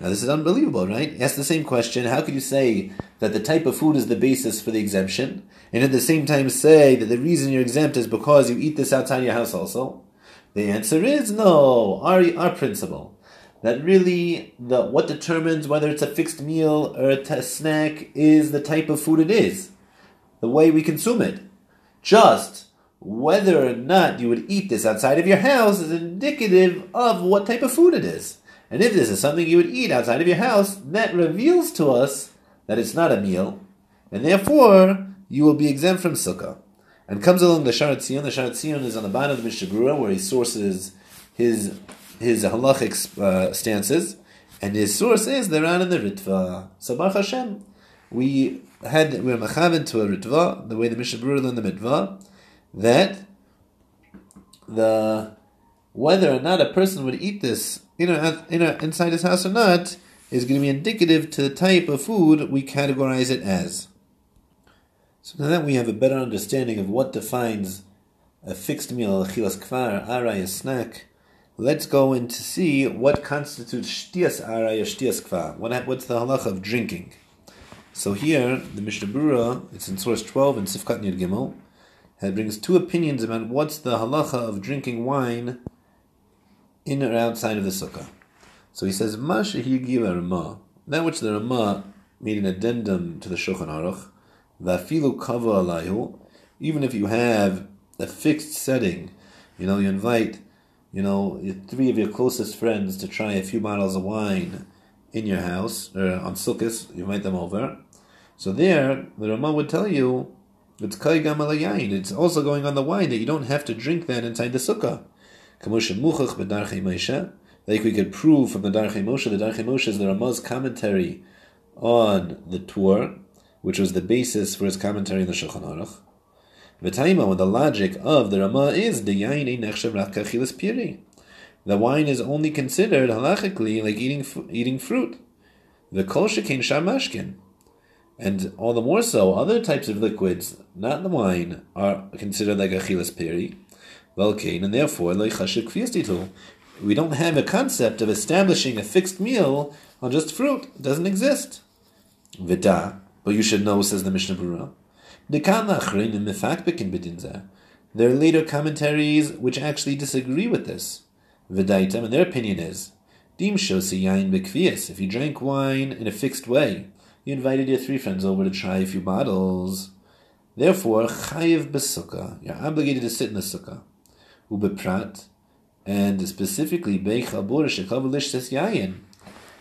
Now this is unbelievable, right? Ask the same question. How could you say that the type of food is the basis for the exemption, and at the same time say that the reason you're exempt is because you eat this outside your house also? The answer is no. Our, our principle that really the what determines whether it's a fixed meal or a snack is the type of food it is, the way we consume it. Just whether or not you would eat this outside of your house is indicative of what type of food it is. And if this is something you would eat outside of your house, that reveals to us that it's not a meal, and therefore you will be exempt from sukkah and comes along the Shaar HaTziyun. The Shaar HaTziyun is on the bottom of the Mishnah where he sources his his halachic uh, stances, and his source is the Ran and the Ritva. So Baruch Hashem, we had we were machavin to a Ritva, the way the Mishnah Berurah learned the Ritva, that the whether or not a person would eat this you know, in a, inside his house or not is going to be indicative to the type of food we categorize it as. So now that we have a better understanding of what defines a fixed meal, chilas kvar, aray, a snack, let's go in to see what constitutes shtias aray or shtias kvar. What, what's the halacha of drinking? So here, the Mishnah Berurah, it's in source 12 in Sifkat Nir Gimel, it brings two opinions about what's the halacha of drinking wine in or outside of the sukkah. So he says, Masha Ramah, that which the Ramah made an addendum to the Shulchan Aruch, Vafilu kava alayhu, even if you have a fixed setting, you know, you invite, you know, three of your closest friends to try a few bottles of wine in your house, or on Sukkot, you invite them over. So there, the Rama would tell you, it's kaigam alayayin. It's also going on the wine that you don't have to drink that inside the sukkah. Like we could prove from the Darchei Moshe, the Darchei Moshe is the Ramah's commentary on the Tur, which was the basis for his commentary in the Shulchan Aruch. V'taima, when the logic of the Ramah is the piri. The wine is only considered halachically like eating eating fruit. The kol shekin shamashkin. And all the more so, other types of liquids, not the wine, are considered like achilas peri, Velkain, and therefore, like chashik we don't have a concept of establishing a fixed meal on just fruit. It doesn't exist. Vida, but you should know, says the Mishnah Berurah. There are later commentaries which actually disagree with this. Vidaitam, and their opinion is. If you drank wine in a fixed way, you invited your three friends over to try a few bottles. Therefore, chayiv besukkah. You're obligated to sit in the sukkah. Ubeprat, and specifically beichabur shekavalish says yayin.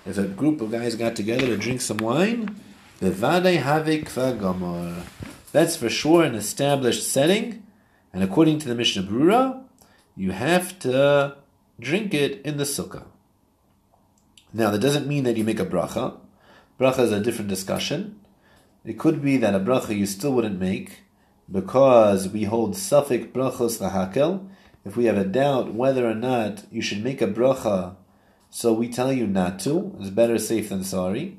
If a group of guys got together to drink some wine, bevadei havik gomor. That's for sure an established setting, and according to the Mishnah Berurah, you have to drink it in the sukkah. Now, that doesn't mean that you make a bracha. Bracha is a different discussion. It could be that a bracha you still wouldn't make because we hold safek brachos lahakel. If we have a doubt whether or not you should make a bracha, so we tell you not to. It's better safe than sorry.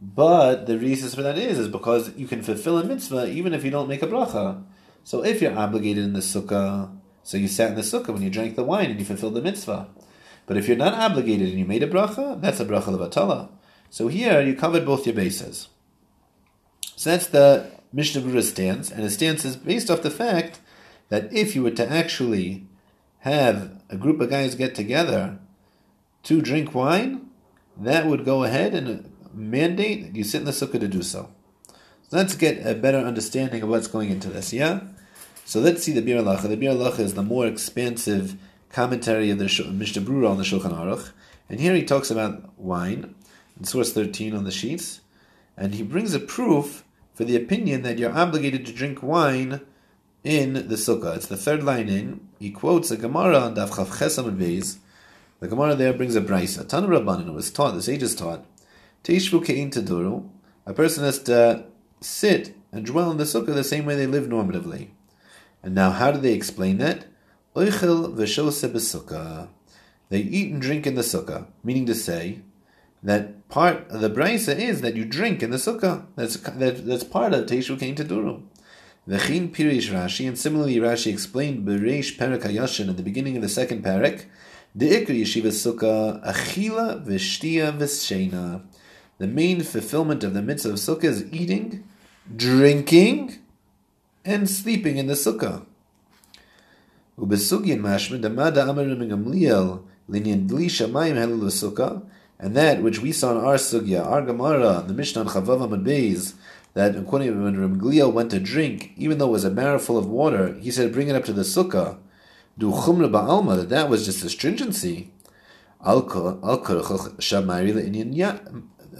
But the reason for that is is because you can fulfill a mitzvah even if you don't make a bracha. So if you're obligated in the sukkah, so you sat in the sukkah when you drank the wine and you fulfilled the mitzvah. But if you're not obligated and you made a bracha, that's a bracha levatala. So here you covered both your bases. So that's the Mishnah Berurah stance, and his stance is based off the fact that if you were to actually have a group of guys get together to drink wine, that would go ahead and mandate you sit in the sukkah to do so. so let's get a better understanding of what's going into this, yeah? So let's see the Biur Halacha. The Biur Halacha is the more expansive commentary of the Mishnah Berurah on the Shulchan Aruch. And here he talks about wine, in source 13 on the sheets, and he brings a proof for the opinion that you're obligated to drink wine in the sukkah. It's the third line in. He quotes a Gemara on Daf Chav Chesam Beis. The Gemara there brings a brisa. Tanu Rabbanin was taught, the sages taught, Teishvu Kein Taduru, a person has to sit and dwell in the sukkah the same way they live normatively. And now, how do they explain that? They eat and drink in the sukkah, meaning to say that part of the brisa is that you drink in the sukkah. That's that, that's part of Teishu Kain Taduru. V'chin pirish Rashi, and similarly Rashi explained Bereish Perek Hayashin at the beginning of the second perek, the Ikri Yeshiva Sukkah, Achila v'shtia v'shena. The main fulfillment of the mitzvah of sukkah is eating, drinking, and sleeping in the sukkah. Ubesugin mashma damada amarim gamliel linyan dli shamayim helul sukkah, and that which we saw in our sugya, our Gemara, the Mishnah Chavav Beis, that according when Gamliel went to drink, even though it was a barrel full of water, he said, bring it up to the sukkah. Du chumra ba'alma, that that was just le'inyan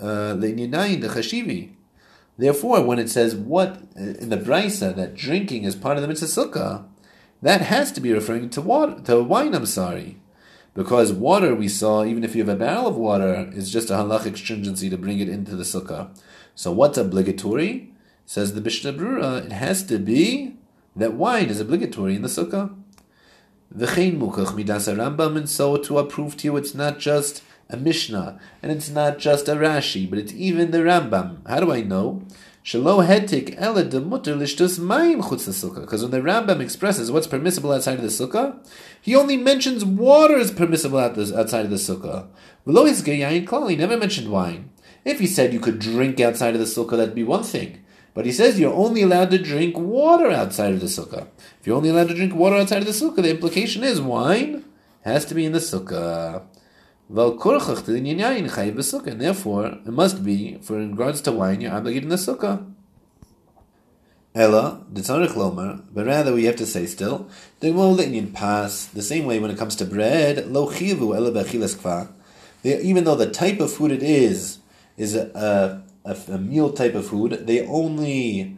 uh, the chashivi. Therefore, when it says what in the brisa that drinking is part of the mitzvah sukkah, that has to be referring to water, to wine. I'm sorry, because water we saw, even if you have a barrel of water, is just a halachic stringency to bring it into the sukkah. So what's obligatory? Says the Mishnah Berurah, it has to be that wine is obligatory in the sukkah. V'chein mukach midas Rambam, and so to approve to you, it's not just a Mishnah, and it's not just a Rashi, but it's even the Rambam. How do I know? Shelo hetik ela demuter lishtus mayim chutz sukkah. Because when the Rambam expresses what's permissible outside of the sukkah, he only mentions water is permissible outside of the sukkah. V'lo yayin klal. He never mentioned wine. If he said you could drink outside of the sukkah, that'd be one thing. But he says you're only allowed to drink water outside of the sukkah. If you're only allowed to drink water outside of the sukkah, the implication is wine has to be in the sukkah. Therefore, it must be, for in regards to wine, you're obligated in the sukkah. Ella, the tzarich lomer, but rather we have to say still, the Indian pass, the same way when it comes to bread, lo chivu ella kva. Even though the type of food it is, is a, a, a meal type of food, they only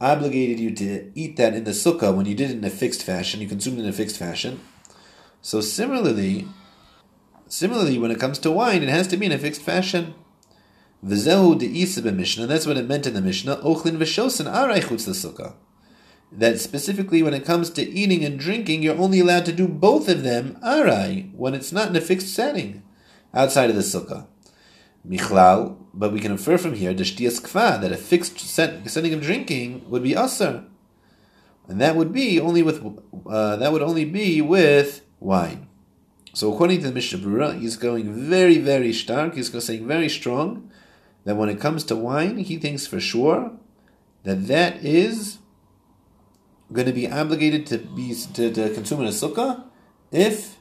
obligated you to eat that in the sukkah when you did it in a fixed fashion, you consumed it in a fixed fashion. So similarly, Similarly, when it comes to wine, it has to be in a fixed fashion. V'zehu de'isa Mishnah. That's what it meant in the Mishnah. Ochlin v'shosen aray chutz sukkah. That specifically, when it comes to eating and drinking, you're only allowed to do both of them aray when it's not in a fixed setting outside of the sukkah. Michlal, but we can infer from here deshtias kfa that a fixed set, setting of drinking would be aser, and that would be only with uh, that would only be with wine. So according to the Mishnah Brura, he's going very, very stark. He's saying very strong that when it comes to wine, he thinks for sure that that is going to be obligated to be to, to consume in a sukkah if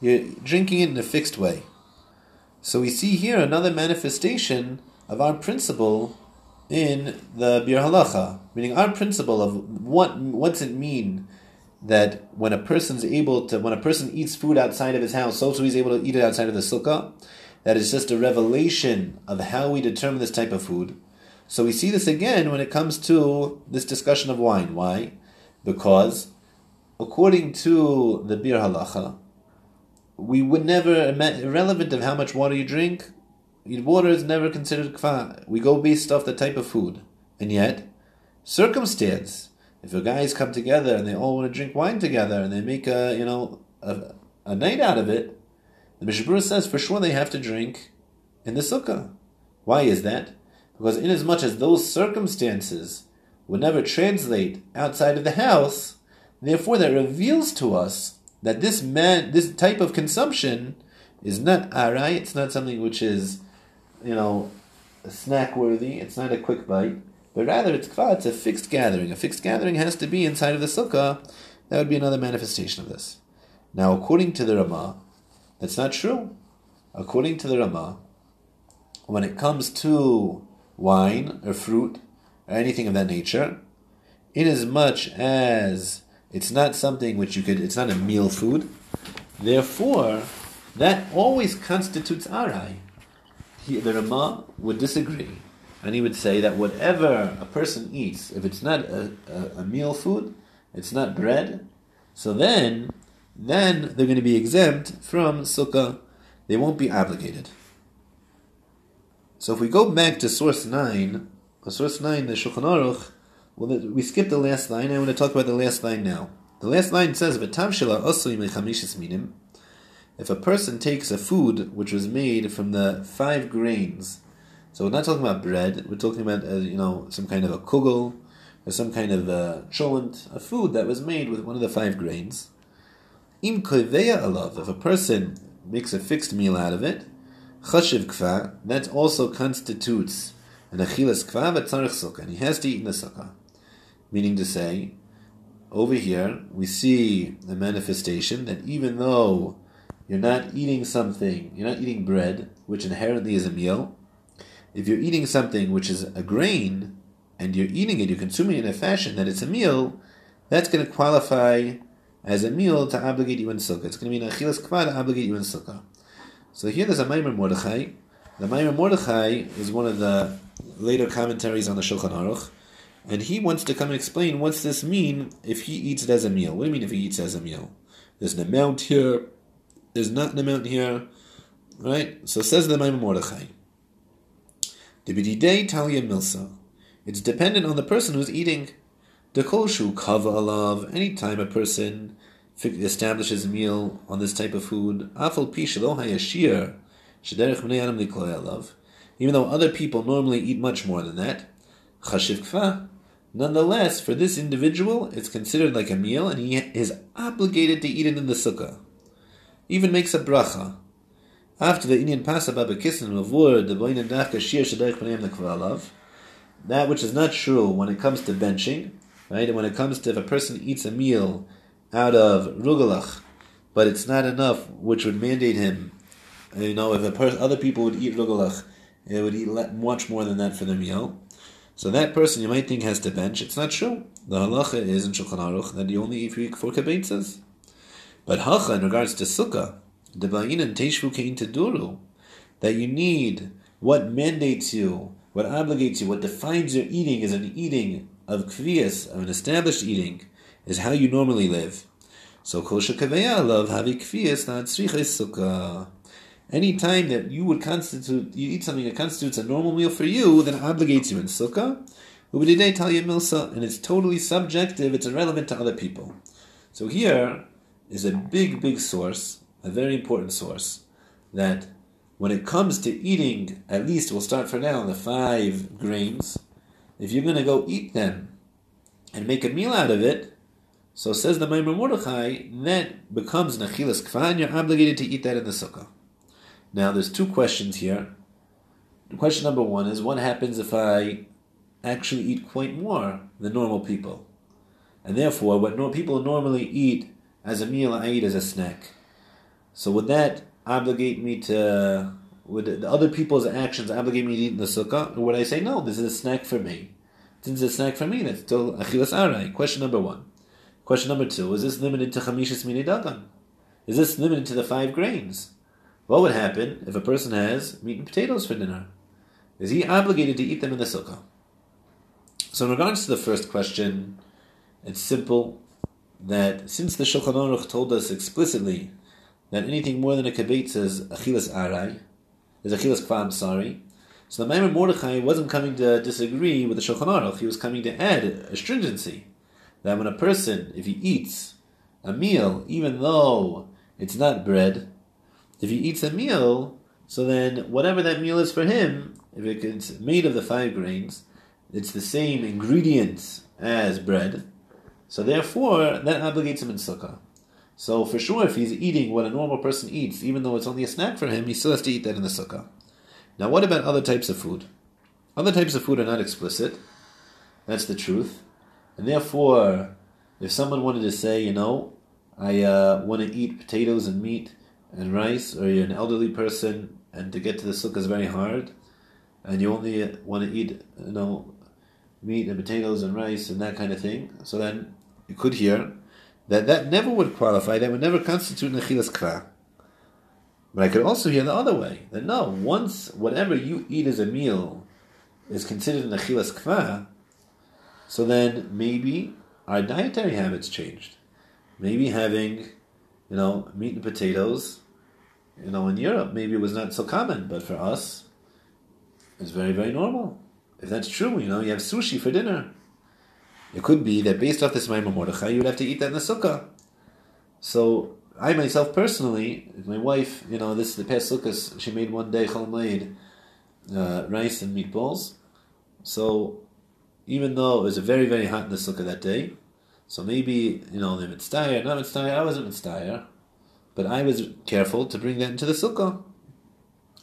you're drinking it in a fixed way. So we see here another manifestation of our principle in the Biur Halacha, meaning our principle of what what's it mean that when a person's able to when a person eats food outside of his house, also he's able to eat it outside of the sukkah. That is just a revelation of how we determine this type of food. So we see this again when it comes to this discussion of wine. Why? Because according to the Biur Halacha, we would never, irrelevant of how much water you drink, water is never considered kfa. We go based off the type of food. And yet, circumstance, if a guys come together and they all want to drink wine together and they make a, you know, a, a night out of it, the Mishnah Berurah says for sure they have to drink in the sukkah. Why is that? Because inasmuch as those circumstances would never translate outside of the house, therefore that reveals to us that this man, this type of consumption is not arai, it's not something which is you know, snack worthy. It's not a quick bite, but rather it's kva. It's a fixed gathering. A fixed gathering has to be inside of the sukkah. That would be another manifestation of this. Now, according to the Rama, that's not true. According to the Rama, when it comes to wine or fruit or anything of that nature, inasmuch as it's not something which you could, it's not a meal food, therefore, that always constitutes arai he, the Rama would disagree, and he would say that whatever a person eats, if it's not a, a, a meal food, it's not bread, so then, then they're going to be exempt from sukkah. They won't be obligated. So if we go back to source nine, uh, source nine, the Shulchan Aruch, well, we skipped the last line. I want to talk about the last line now. The last line says, "V'tav shela osui mechamishis minim." if a person takes a food which was made from the five grains, so we're not talking about bread, we're talking about uh, you know some kind of a kugel or some kind of a cholent, a food that was made with one of the five grains. Im koveya alav, if a person makes a fixed meal out of it, chashiv kfa, that also constitutes an achilas kfa v'tzarich sukkah, and he has to eat in the sukkah. Meaning to say, over here we see the manifestation that even though you're not eating something, you're not eating bread, which inherently is a meal. If you're eating something which is a grain, and you're eating it, you're consuming it in a fashion that it's a meal, that's going to qualify as a meal to obligate you in sukkah. It's going to be an achilas kva to obligate you in sukkah. So here there's a Maimer Mordechai. The Maimer Mordechai is one of the later commentaries on the Shulchan Aruch, and he wants to come and explain what's this mean if he eats it as a meal. What do you mean if he eats as a meal? There's an amount here there's not an amount here, right? So says the Maamar Mordechai. Dibididei talia milsa. It's dependent on the person who's eating. The koshu kava alav. Anytime a person establishes a meal on this type of food, afal pishalo hayashir shederech bnei adam alav. Even though other people normally eat much more than that, chashiv kfa. Nonetheless, for this individual, it's considered like a meal, and he is obligated to eat it in the sukkah even makes a bracha. After the Indian Pasaba Bekisn of word, the Boin and Dafka Shir Shadech Panem the Kvalav, that which is not true when it comes to benching, right? And when it comes to if a person eats a meal out of rugalach, but it's not enough, which would mandate him, you know, if a other people would eat rugalach, it would eat much more than that for the meal. So that person you might think has to bench. It's not true. The halacha is in Shulchan Aruch that you only eat for kebetzas. But hacha in regards to sukkah, that you need what mandates you, what obligates you, what defines your eating as an eating of kviyas, of an established eating, is how you normally live. So kol shekaveya love havi kviyas. Any time that you would constitute, you eat something that constitutes a normal meal for you, then obligates you in sukkah. Ubididei talya milsa, and it's totally subjective, it's irrelevant to other people. So here, is a big, big source, a very important source, that when it comes to eating, at least we'll start for now, the five grains, if you're going to go eat them and make a meal out of it, So says the Maamar Mordechai, that becomes Nachilas Kvan, you're obligated to eat that in the Sukkah. Now there's two questions here. Question number one is what happens if I actually eat quite more than normal people? And therefore, what people normally eat as a meal, I eat as a snack. So would that obligate me to, would the other people's actions obligate me to eat in the sukkah? Or would I say, no, this is a snack for me? Since it's a snack for me, that's still achilas arai. Question number one. Question number two, is this limited to chamishas mini dagan? Is this limited to the five grains? What would happen if a person has meat and potatoes for dinner? Is he obligated to eat them in the sukkah? So in regards to the first question, it's simple that since the Shulchan Aruch told us explicitly that anything more than a kibetz is achilas arai, is achilas kvam, sorry, so the Maamar Mordechai wasn't coming to disagree with the Shulchan Aruch, he was coming to add a stringency, that when a person, if he eats a meal, even though it's not bread, if he eats a meal, so then whatever that meal is for him, if it's made of the five grains, it's the same ingredients as bread, so therefore, that obligates him in sukkah. So for sure, if he's eating what a normal person eats, even though it's only a snack for him, he still has to eat that in the sukkah. Now, what about other types of food? Other types of food are not explicit. That's the truth. And therefore, if someone wanted to say, you know, I uh, want to eat potatoes and meat and rice, or you're an elderly person and to get to the sukkah is very hard, and you only want to eat, you know, meat and potatoes and rice and that kind of thing, so then you could hear that that never would qualify, that would never constitute nechilas kra. But I could also hear the other way, that no, once whatever you eat as a meal is considered nechilas kva, so then maybe our dietary habits changed. Maybe having, you know, meat and potatoes, you know, in Europe, maybe it was not so common, but for us, it's very, very normal. If that's true, you know, you have sushi for dinner. It could be that based off this Maamar Mordechai, you would have to eat that in the sukkah. So I myself personally, my wife, you know, this is the past sukkahs, she made one day chol uh, rice and meatballs. So even though it was very very hot in the sukkah that day, so maybe you know the mitzvah, not mitzvah, I wasn't mitzvah, but I was careful to bring that into the sukkah.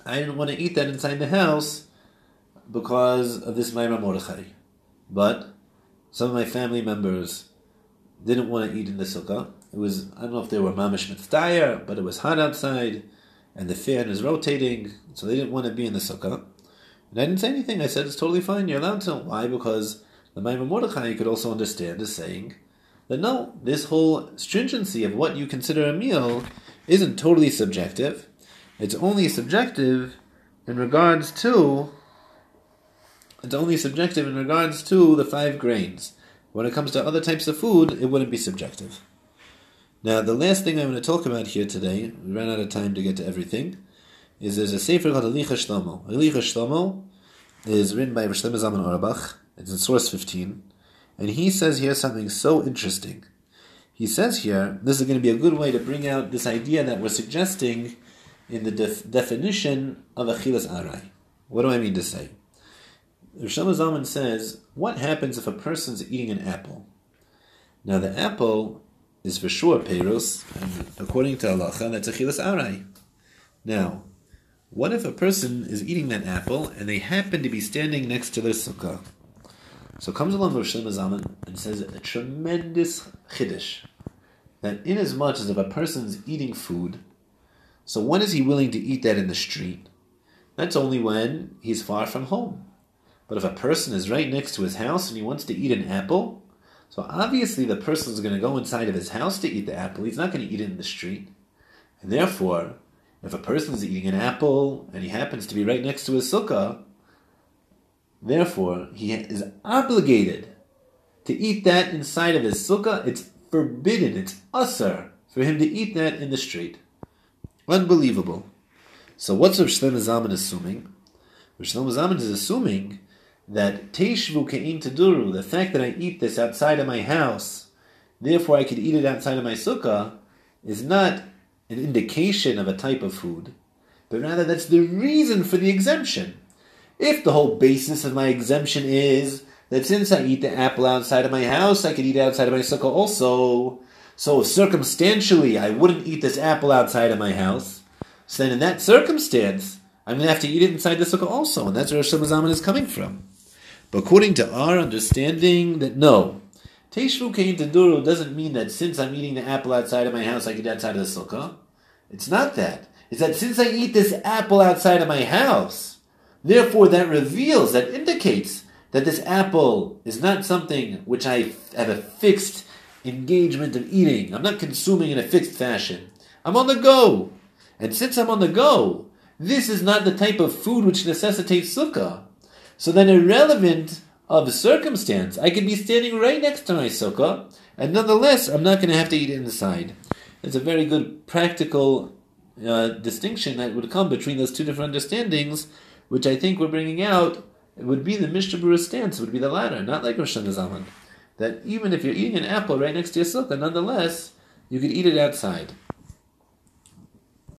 I didn't want to eat that inside the house because of this Maamar Mordechai. But some of my family members didn't want to eat in the sukkah. It was, I don't know if they were mamish mitzdayer, but it was hot outside and the fan is rotating, so they didn't want to be in the sukkah. And I didn't say anything. I said, it's totally fine, you're allowed to. Why? Because the Maamar Mordechai could also understand as saying that no, this whole stringency of what you consider a meal isn't totally subjective. It's only subjective in regards to it's only subjective in regards to the five grains. When it comes to other types of food, it wouldn't be subjective. Now, the last thing I'm going to talk about here today, we ran out of time to get to everything, is there's a sefer called Halicha Shlomo. Halicha Shlomo is written by Rosh Zaman. It's in source 15. And he says here something so interesting. He says here, this is going to be a good way to bring out this idea that we're suggesting in the def- definition of Achilas Arai. What do I mean to say? Roshama Zalman says, what happens if a person's eating an apple? Now the apple is for sure peros, and according to halacha, that's achilas arai. Now, what if a person is eating that apple and they happen to be standing next to their sukkah? So comes along Rosh Zalman and says a tremendous chiddush that inasmuch as if a person's eating food, so when is he willing to eat that in the street? That's only when he's far from home. But if a person is right next to his house and he wants to eat an apple, so obviously the person is going to go inside of his house to eat the apple. He's not going to eat it in the street. And therefore, if a person is eating an apple and he happens to be right next to his sukkah, therefore he is obligated to eat that inside of his sukkah. It's forbidden, it's usher for him to eat that in the street. Unbelievable. So what's Rav Shlomo assuming? Rav Shlomo is assuming that Teshvu Ke'im Taduru, the fact that I eat this outside of my house, therefore I could eat it outside of my sukkah, is not an indication of a type of food, but rather that's the reason for the exemption. If the whole basis of my exemption is that since I eat the apple outside of my house, I could eat outside of my sukkah also. So circumstantially, I wouldn't eat this apple outside of my house. So then, in that circumstance, I'm going to have to eat it inside the sukkah also, and that's where Rosh is coming from. According to our understanding, that no, Teshvu Kain Taduru doesn't mean that since I'm eating the apple outside of my house, I get outside of the sukkah. It's not that. It's that since I eat this apple outside of my house, therefore that reveals, that indicates that this apple is not something which I have a fixed engagement of eating. I'm not consuming in a fixed fashion. I'm on the go. And since I'm on the go, this is not the type of food which necessitates sukkah. So then, irrelevant of circumstance, I could be standing right next to my sukkah, and nonetheless, I'm not going to have to eat inside. It's a very good practical uh, distinction that would come between those two different understandings, which I think we're bringing out. Would be the Mishnah stance, would be the latter, not like Rosh Hashanah That even if you're eating an apple right next to your sukkah, nonetheless, you could eat it outside.